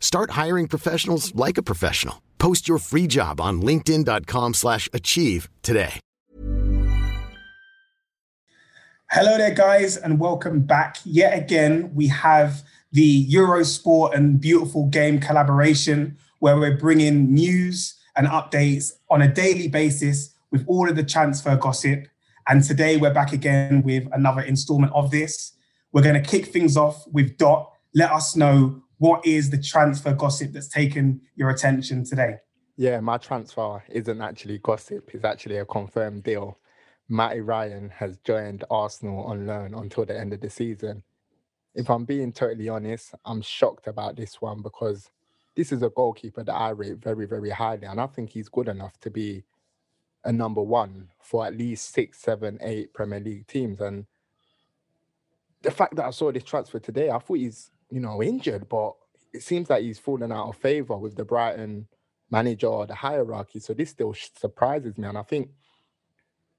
Start hiring professionals like a professional. Post your free job on linkedin.com/achieve slash achieve today. Hello there, guys, and welcome back. Yet again, we have the Eurosport and Beautiful Game collaboration where we're bringing news and updates on a daily basis with all of the transfer gossip. And today we're back again with another installment of this. We're going to kick things off with Dot. Let us know what is the transfer gossip that's taken your attention today. Yeah, my transfer isn't actually gossip, it's actually a confirmed deal. Matty Ryan has joined Arsenal on loan until the end of the season. If I'm being totally honest, I'm shocked about this one because this is a goalkeeper that I rate very, very highly, and I think he's good enough to be a number one for at least six, seven, eight Premier League teams. And the fact that I saw this transfer today, I thought he's, you know, injured, but it seems like he's fallen out of favour with the Brighton manager or the hierarchy. So this still surprises me. And I think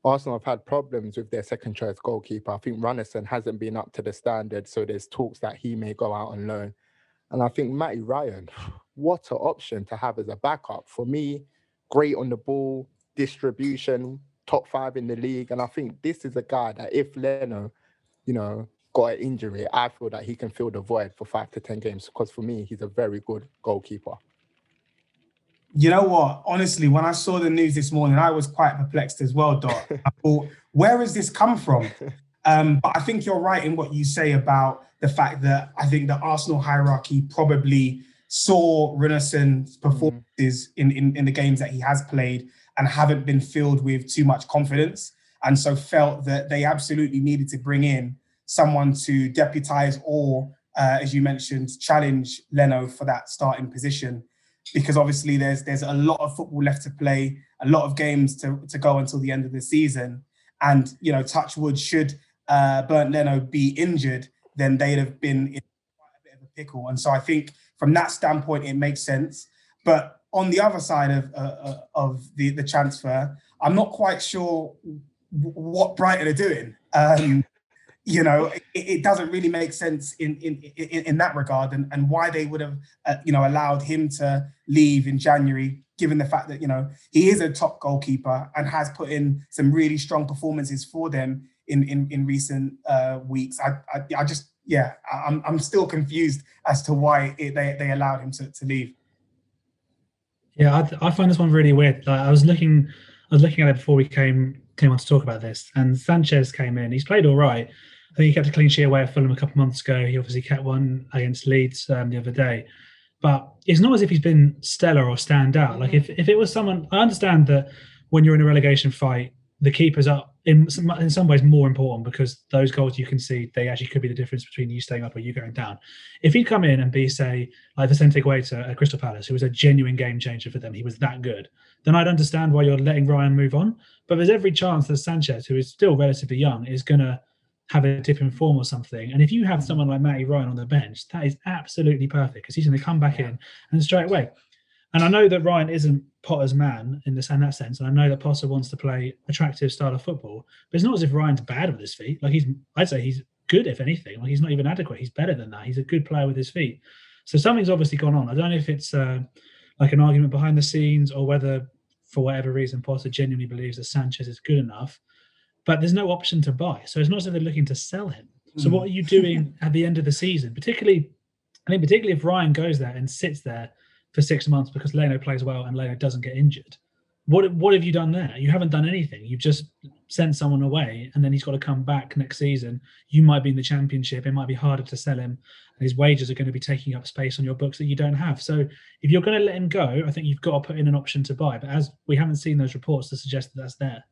Arsenal have had problems with their second choice goalkeeper. I think Runarsson hasn't been up to the standard. So there's talks that he may go out on loan. And I think Matty Ryan, what an option to have as a backup. For me, great on the ball, distribution, top five in the league. And I think this is a guy that if Leno, you know, got an injury, I feel that he can fill the void for five to 10 games. Because for me, he's a very good goalkeeper. You know what? Honestly, when I saw the news this morning, I was quite perplexed as well, Dot. I thought, where has this come from? Um, but I think you're right in what you say about the fact that I think the Arsenal hierarchy probably saw Runarsson's performances in, in, in the games that he has played and haven't been filled with too much confidence. And so felt that they absolutely needed to bring in someone to deputize or, uh, as you mentioned, challenge Leno for that starting position. Because obviously there's there's a lot of football left to play, a lot of games to, to go until the end of the season. And, you know, Touchwood, should uh, Bernd Leno be injured, then they'd have been in quite a bit of a pickle. And so I think from that standpoint, it makes sense. But on the other side of uh, of the the transfer, I'm not quite sure what Brighton are doing. Um, you know, it, it, doesn't really make sense in in in, in that regard, and, and why they would have uh, you know allowed him to leave in January, given the fact that you know he is a top goalkeeper and has put in some really strong performances for them in in, in recent uh, weeks. I, I, I just yeah, I'm I'm still confused as to why it, they they allowed him to to leave. Yeah, I, I find this one really weird. Like, I was looking, I was looking at it before we came came on to talk about this, and Sanchez came in. He's played all right. I think he kept a clean sheet away at Fulham a couple of months ago. He obviously kept one against Leeds um, the other day, but it's not as if he's been stellar or stand out. Like if if it was someone, I understand that when you're in a relegation fight, the keepers are in some, in some ways more important because those goals you can see they actually could be the difference between you staying up or you going down. If he'd come in and be say like Vicente Guaita at Crystal Palace, who was a genuine game changer for them, he was that good, then I'd understand why you're letting Ryan move on. But there's every chance that Sanchez, who is still relatively young, is going to have a dip in form or something. And if you have someone like Matty Ryan on the bench, that is absolutely perfect because he's going to come back in and straight away. And I know that Ryan isn't Potter's man in this in that sense, and I know that Potter wants to play attractive style of football, but it's not as if Ryan's bad with his feet. Like he's, I'd say he's good if anything. Like he's not even adequate. He's better than that. He's a good player with his feet. So something's obviously gone on. I don't know if it's uh, like an argument behind the scenes or whether, for whatever reason, Potter genuinely believes that Sanchez is good enough. But there's no option to buy, so it's not as if they're looking to sell him. So Mm. what are you doing at the end of the season? Particularly, I think particularly if Ryan goes there and sits there for six months because Leno plays well and Leno doesn't get injured. what what have you done there? You haven't done anything. You've just sent someone away, and then he's got to come back next season. You might be in the championship. It might be harder to sell him, and his wages are going to be taking up space on your books that you don't have. So if you're going to let him go, I think you've got to put in an option to buy. But as we haven't seen those reports to suggest that that's there.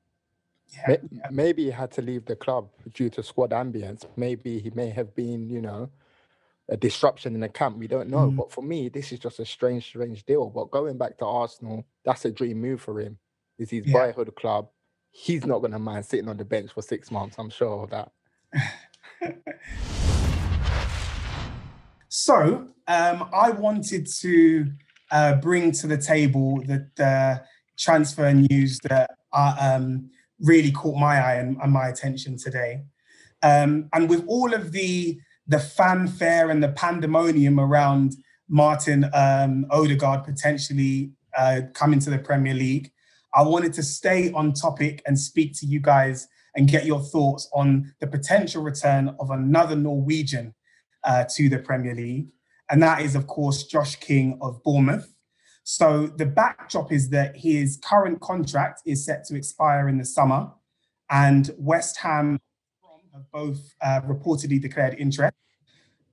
Yeah, Maybe he had to leave the club due to squad ambience. Maybe he may have been, you know, a disruption in the camp. We don't know. Mm. But for me, this is just a strange, strange deal. But going back to Arsenal, that's a dream move for him. Is his yeah. boyhood club. He's not going to mind sitting on the bench for six months. I'm sure of that. so um, I wanted to uh, bring to the table the, the transfer news that um, really caught my eye and, and my attention today. Um, and with all of the the fanfare and the pandemonium around Martin um, Odegaard potentially uh, coming to the Premier League, I wanted to stay on topic and speak to you guys and get your thoughts on the potential return of another Norwegian uh, to the Premier League. And that is, of course, Josh King of Bournemouth. So the backdrop is that his current contract is set to expire in the summer, and West Ham have both uh, reportedly declared interest.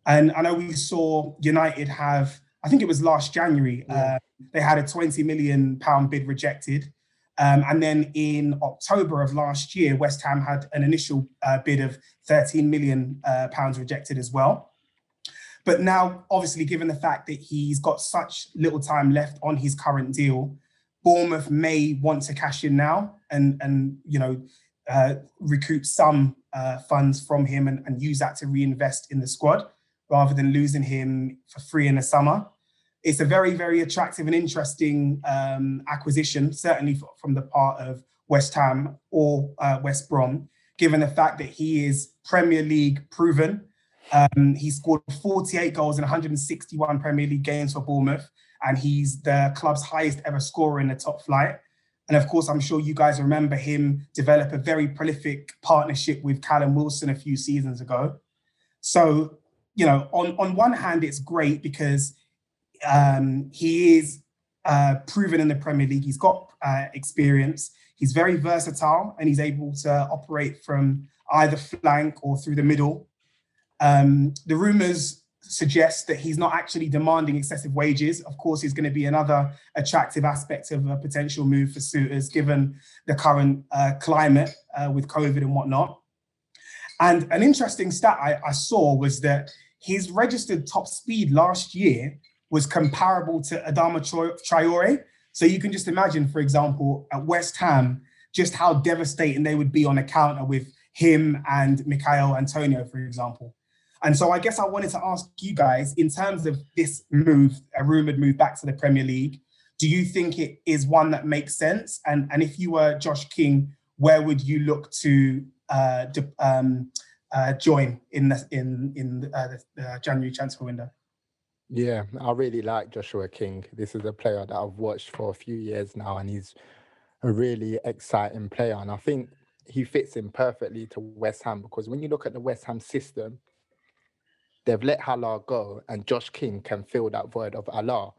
And I know we saw United have, I think it was last January, yeah. uh, they had a 20 million pound bid rejected. Um, and then in October of last year, West Ham had an initial uh, bid of 13 million uh, pounds rejected as well. But now, obviously, given the fact that he's got such little time left on his current deal, Bournemouth may want to cash in now and and you know uh, recoup some uh, funds from him and, and use that to reinvest in the squad rather than losing him for free in the summer. It's a very, very attractive and interesting um, acquisition, certainly from the part of West Ham or uh, West Brom, given the fact that he is Premier League proven. Um, he scored 48 goals in 161 Premier League games for Bournemouth, and he's the club's highest ever scorer in the top flight. And of course, I'm sure you guys remember him develop a very prolific partnership with Callum Wilson a few seasons ago. So, you know, on, on one hand, it's great because um, he is uh, proven in the Premier League. He's got uh, experience. He's very versatile and he's able to operate from either flank or through the middle. Um, the rumors suggest that he's not actually demanding excessive wages. Of course, he's going to be another attractive aspect of a potential move for suitors, given the current uh, climate uh, with COVID and whatnot. And an interesting stat I, I, saw was that his registered top speed last year was comparable to Adama Traore. So you can just imagine, for example, at West Ham, just how devastating they would be on a counter with him and Michail Antonio, for example. And so I guess I wanted to ask you guys, in terms of this move, a rumored move back to the Premier League, do you think it is one that makes sense? And and if you were Josh King, where would you look to uh, um, uh, join in the in in uh, the January transfer window? Yeah, I really like Joshua King. This is a player that I've watched for a few years now, and he's a really exciting player. And I think he fits in perfectly to West Ham because when you look at the West Ham system, they've let Haller go, and Josh King can fill that void of Haller.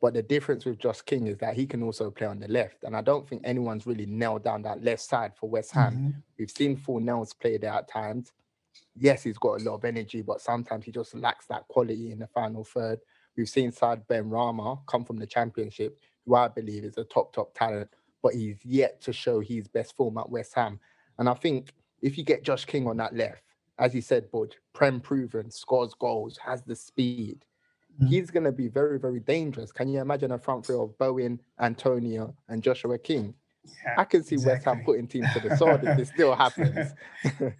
But the difference with Josh King is that he can also play on the left. And I don't think anyone's really nailed down that left side for West Ham. Mm-hmm. We've seen Fornals play there at times. Yes, he's got a lot of energy, but sometimes he just lacks that quality in the final third. We've seen Saad Benrahma come from the championship, who I believe is a top, top talent, but he's yet to show his best form at West Ham. And I think if you get Josh King on that left, as you said, Bud, Prem proven, scores goals, has the speed. Mm-hmm. He's going to be very, very dangerous. Can you imagine a front three of Bowen, Antonio, and Joshua King? Yeah, I can see exactly. West Ham putting teams to the sword if this still happens.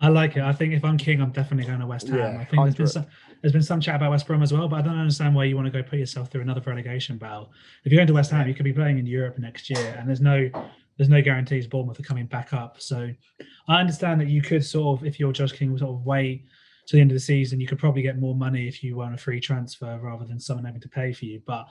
I like it. I think if I'm king, I'm definitely going to West Ham. Yeah, I think there's been, some, there's been some chat about West Brom as well, but I don't understand why you want to go put yourself through another relegation battle. If you're going to West Ham, you could be playing in Europe next year, and there's no there's no guarantees Bournemouth are coming back up. So I understand that you could sort of, if you're Josh King, sort of wait to the end of the season. You could probably get more money if you were on a free transfer rather than someone having to pay for you. But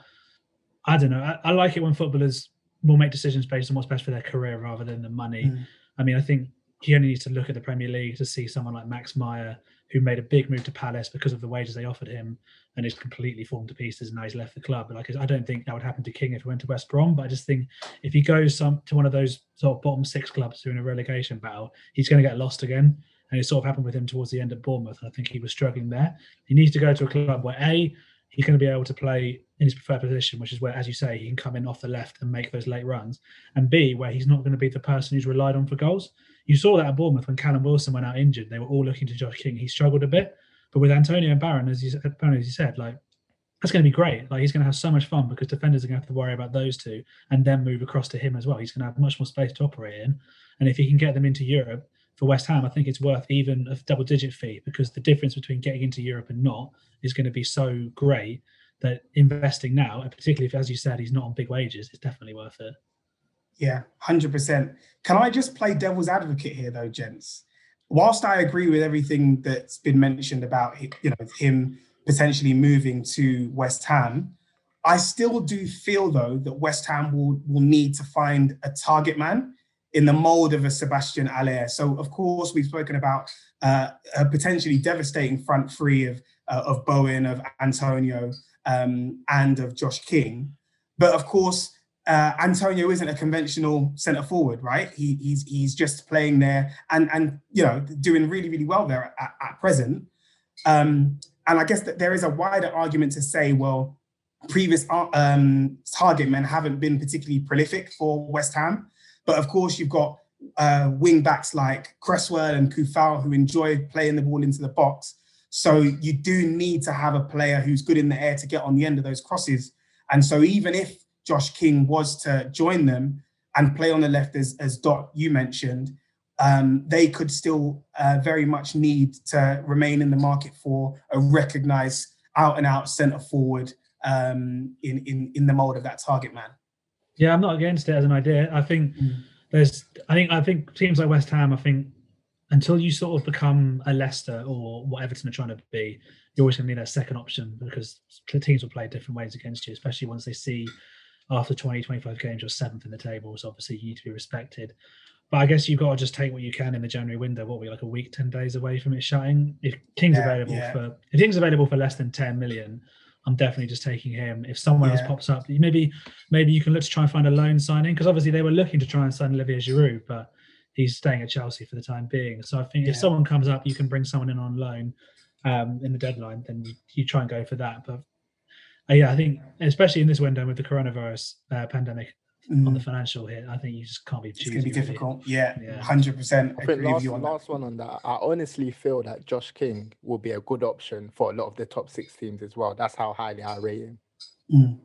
I don't know. I, I like it when footballers will make decisions based on what's best for their career rather than the money. Mm. I mean, I think he only needs to look at the Premier League to see someone like Max Meyer, who made a big move to Palace because of the wages they offered him, and is completely fallen to pieces. And now he's left the club. But like, I don't think that would happen to King if he went to West Brom. But I just think if he goes some to one of those sort of bottom six clubs who are in a relegation battle, he's going to get lost again. And it sort of happened with him towards the end at Bournemouth. I think he was struggling there. He needs to go to a club where a he's going to be able to play in his preferred position, which is where, as you say, he can come in off the left and make those late runs, and B, where he's not going to be the person who's relied on for goals. You saw that at Bournemouth when Callum Wilson went out injured; they were all looking to Josh King. He struggled a bit, but with Antonio and Barron, as you, as you said, like that's going to be great. Like he's going to have so much fun because defenders are going to have to worry about those two and then move across to him as well. He's going to have much more space to operate in, and if he can get them into Europe, for West Ham, I think it's worth even a double digit fee because the difference between getting into Europe and not is going to be so great that investing now, and particularly if, as you said, he's not on big wages, is definitely worth it. Yeah, 100%. Can I just play devil's advocate here, though, gents? Whilst I agree with everything that's been mentioned about you know him potentially moving to West Ham, I still do feel though that West Ham will will need to find a target man in the mold of a Sebastian Haller. So, of course, we've spoken about uh, a potentially devastating front three of uh, of Bowen, of Antonio, um, and of Josh King. But of course, uh, Antonio isn't a conventional centre forward, right? He, he's he's just playing there and and you know doing really really well there at, at present. Um, and I guess that there is a wider argument to say, well, previous uh, um, target men haven't been particularly prolific for West Ham. But of course, you've got uh, wing backs like Cresswell and Coufal who enjoy playing the ball into the box. So you do need to have a player who's good in the air to get on the end of those crosses. And so even if Josh King was to join them and play on the left, as, as Dot you mentioned, um, they could still uh, very much need to remain in the market for a recognised out and out centre forward um, in, in in the mold of that target man. Yeah, I'm not against it as an idea. I think mm. there's, I think, I think teams like West Ham, I think until you sort of become a Leicester or what Everton are trying to be, you're always going to need that second option because teams will play different ways against you, especially once they see after 20, 25 games you're seventh in the table. So obviously you need to be respected. But I guess you've got to just take what you can in the January window. What we like a week, ten days away from it shutting. If King's yeah, available yeah. for if King's available for less than ten million, I'm definitely just taking him. If someone yeah. else pops up, maybe maybe you can look to try and find a loan signing because obviously they were looking to try and sign Olivier Giroud, but he's staying at Chelsea for the time being. So I think if someone comes up, you can bring someone in on loan um, in the deadline, then you, you, try and go for that. But uh, yeah, I think especially in this window with the coronavirus uh, pandemic, mm. on the mm. financial hit. I think you just can't be. It's going to be difficult. Yeah, hundred percent. I think last, on last one on that. I honestly feel that Josh King will be a good option for a lot of the top six teams as well. That's how highly I rate him. Mm.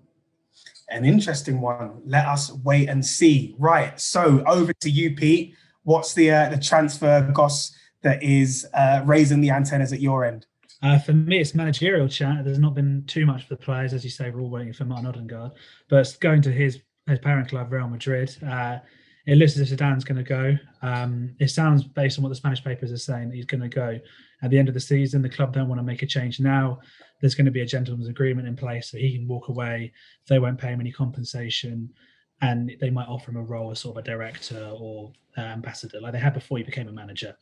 An interesting one. Let us wait and see. Right. So over to you, Pete. What's the uh, the transfer goss that is uh, raising the antennas at your end? Uh, for me, it's managerial chat. There's not been too much for the players, as you say. We're all waiting for Martin Odegaard, but going to his his parent club, Real Madrid. Uh, it looks as if Zidane's going to go. Um, it sounds, based on what the Spanish papers are saying, that he's going to go at the end of the season. The club don't want to make a change now. There's going to be a gentleman's agreement in place so he can walk away. They won't pay him any compensation, and they might offer him a role as sort of a director or uh, ambassador, like they had before he became a manager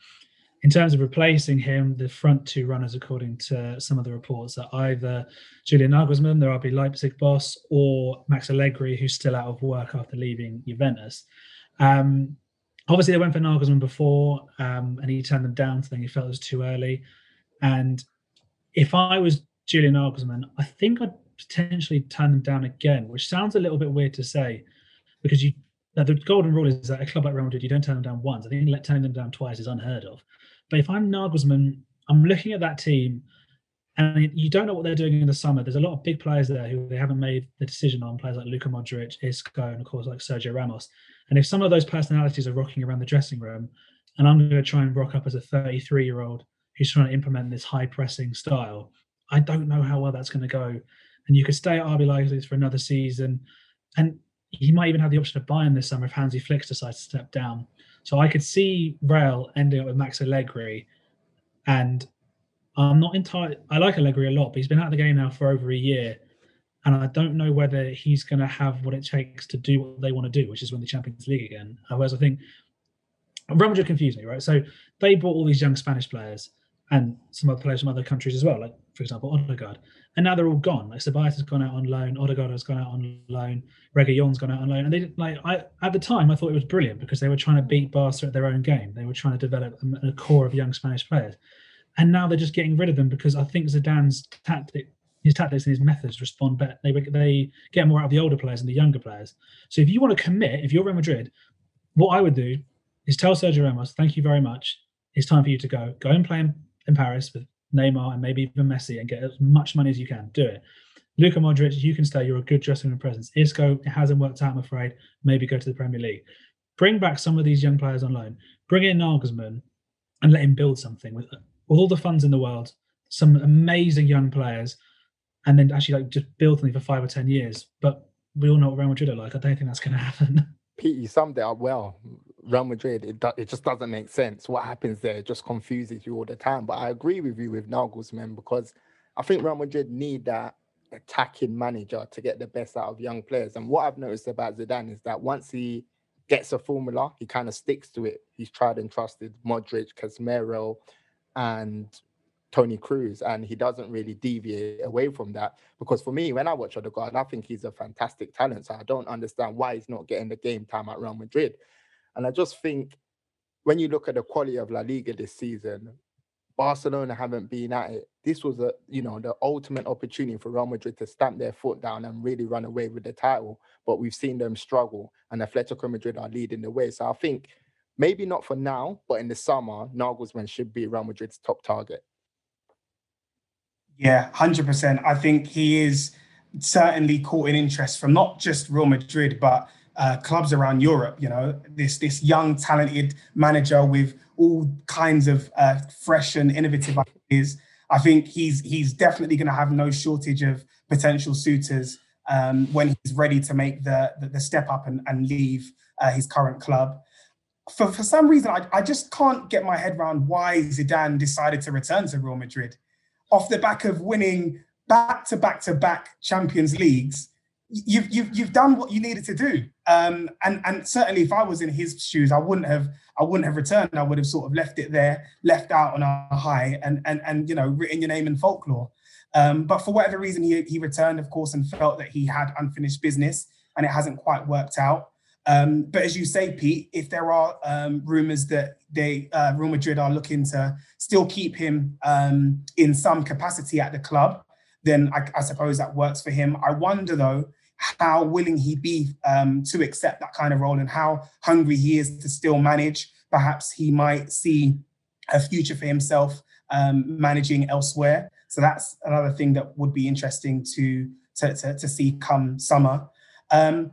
in terms of replacing him, the front two runners, according to some of the reports, are either Julian Nagelsmann, the RB Leipzig boss, or Max Allegri, who's still out of work after leaving Juventus. Um, obviously, they went for Nagelsmann before, um, and he turned them down, saying he felt it was too early. And if I was Julian Nagelsmann, I think I'd potentially turn them down again, which sounds a little bit weird to say, because you the golden rule is that a club like Real Madrid, you don't turn them down once. I think turning them down twice is unheard of. But if I'm Nagelsmann, I'm looking at that team and you don't know what they're doing in the summer. There's a lot of big players there who they haven't made the decision on, players like Luka Modric, Isco, and of course like Sergio Ramos. And if some of those personalities are rocking around the dressing room, and I'm going to try and rock up as a 33 year old who's trying to implement this high pressing style, I don't know how well that's going to go. And you could stay at RB Leipzig for another season, and he might even have the option of Bayern this summer if Hansi Flick decides to step down. So I could see Real ending up with Max Allegri, and I'm not entirely. I like Allegri a lot, but he's been out of the game now for over a year, and I don't know whether he's going to have what it takes to do what they want to do, which is win the Champions League again. Whereas I think Real Madrid confused me, right? So they bought all these young Spanish players and some other players from other countries as well, like for example Odegaard, and now they're all gone. Like Ceballos has gone out on loan, Odegaard has gone out on loan, Reguilon's gone out on loan, and they like I at the time I thought it was brilliant because they were trying to beat Barca at their own game. They were trying to develop a, a core of young Spanish players, and now they're just getting rid of them because I think Zidane's tactic his tactics and his methods respond better. They they get more out of the older players and the younger players. So if you want to commit, if you're Real Madrid, what I would do is tell Sergio Ramos, "Thank you very much. It's time for you to go. Go and play in Paris with Neymar and maybe even Messi and get as much money as you can. Do it. Luka Modric, you can stay. You're a good dressing room presence. Isco, it hasn't worked out, I'm afraid. Maybe go to the Premier League. Bring back some of these young players on loan. Bring in Nagelsmann and let him build something with, with all the funds in the world. Some amazing young players and then actually like just build something for five or ten years. But we all know what Real Madrid are like. I don't think that's going to happen. Pete, you summed it up well. Real Madrid, it, do, it just doesn't make sense. What happens there just confuses you all the time. But I agree with you with Nagelsmann because I think Real Madrid need that attacking manager to get the best out of young players. And what I've noticed about Zidane is that once he gets a formula, he kind of sticks to it. He's tried and trusted Modric, Casemiro, and Toni Kroos, and he doesn't really deviate away from that. Because for me, when I watch Odegaard, I think he's a fantastic talent. So I don't understand why he's not getting the game time at Real Madrid. And I just think when you look at the quality of La Liga this season, Barcelona haven't been at it. This was a you know the ultimate opportunity for Real Madrid to stamp their foot down and really run away with the title. But we've seen them struggle, and Atletico Madrid are leading the way. So I think maybe not for now, but in the summer, Nagelsmann should be Real Madrid's top target. Yeah, 100%. I think he is certainly caught in interest from not just Real Madrid, but uh, clubs around Europe. You know, this this young, talented manager with all kinds of uh, fresh and innovative ideas. I think he's he's definitely going to have no shortage of potential suitors um, when he's ready to make the the, the step up and, and leave uh, his current club. For for some reason, I, I just can't get my head around why Zidane decided to return to Real Madrid off the back of winning back to back to back Champions Leagues, you've you've you've done what you needed to do. Um, and and certainly, if I was in his shoes, I wouldn't have I wouldn't have returned. I would have sort of left it there, left out on a high, and and and you know, written your name in folklore. Um, but for whatever reason, he he returned, of course, and felt that he had unfinished business, and it hasn't quite worked out. Um, but as you say, Pete, if there are um, rumors that they uh, Real Madrid are looking to still keep him um, in some capacity at the club, then I, I, suppose that works for him. I wonder though how willing he be um, to accept that kind of role and how hungry he is to still manage. Perhaps he might see a future for himself um, managing elsewhere. So that's another thing that would be interesting to to, to, to see come summer. Um,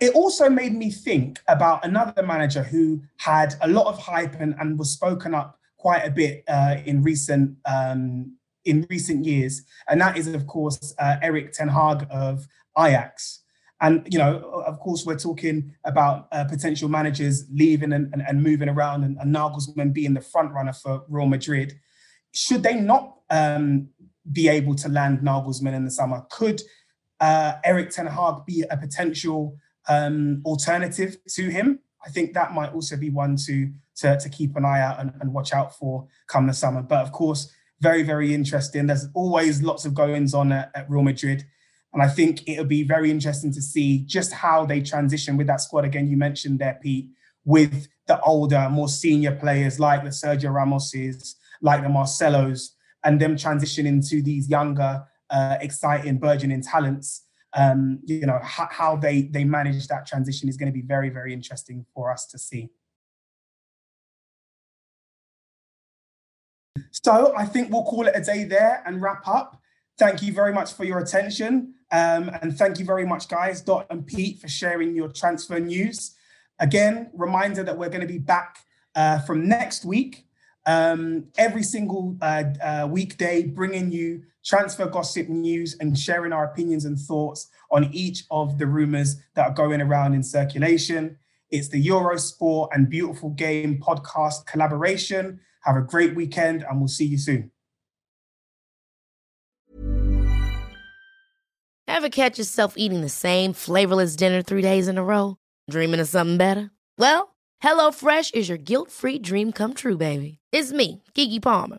it also made me think about another manager who had a lot of hype and, and was spoken up quite a bit uh, in recent um, in recent years, and that is of course uh, Erik ten Hag of Ajax. And you know, of course, we're talking about uh, potential managers leaving and, and, and moving around, and, and, Nagelsmann being the front runner for Real Madrid. Should they not um, be able to land Nagelsmann in the summer? Could uh, Erik ten Hag be a potential um, alternative to him. I think that might also be one to to, to keep an eye out and, and watch out for come the summer. But of course, very very interesting. There's always lots of goings on at, at Real Madrid. And I think it'll be very interesting to see just how they transition with that squad. Again, you mentioned there, Pete, with the older, more senior players like the Sergio Ramoses, like the Marcelos, and them transition into these younger, uh, exciting, burgeoning talents um, you know how, they they manage that transition is going to be very very interesting for us to see. So I think we'll call it a day there and wrap up. Thank you very much for your attention. Um, and thank you very much, guys, Dot and Pete, for sharing your transfer news. Again, reminder that we're going to be back uh, from next week, um, every single uh, uh, weekday, bringing you transfer gossip news and sharing our opinions and thoughts on each of the rumors that are going around in circulation. It's the Eurosport and Beautiful Game podcast collaboration. Have a great weekend and we'll see you soon. Ever catch yourself eating the same flavorless dinner three days in a row? Dreaming of something better? Well, HelloFresh is your guilt-free dream come true, baby. It's me, Keke Palmer.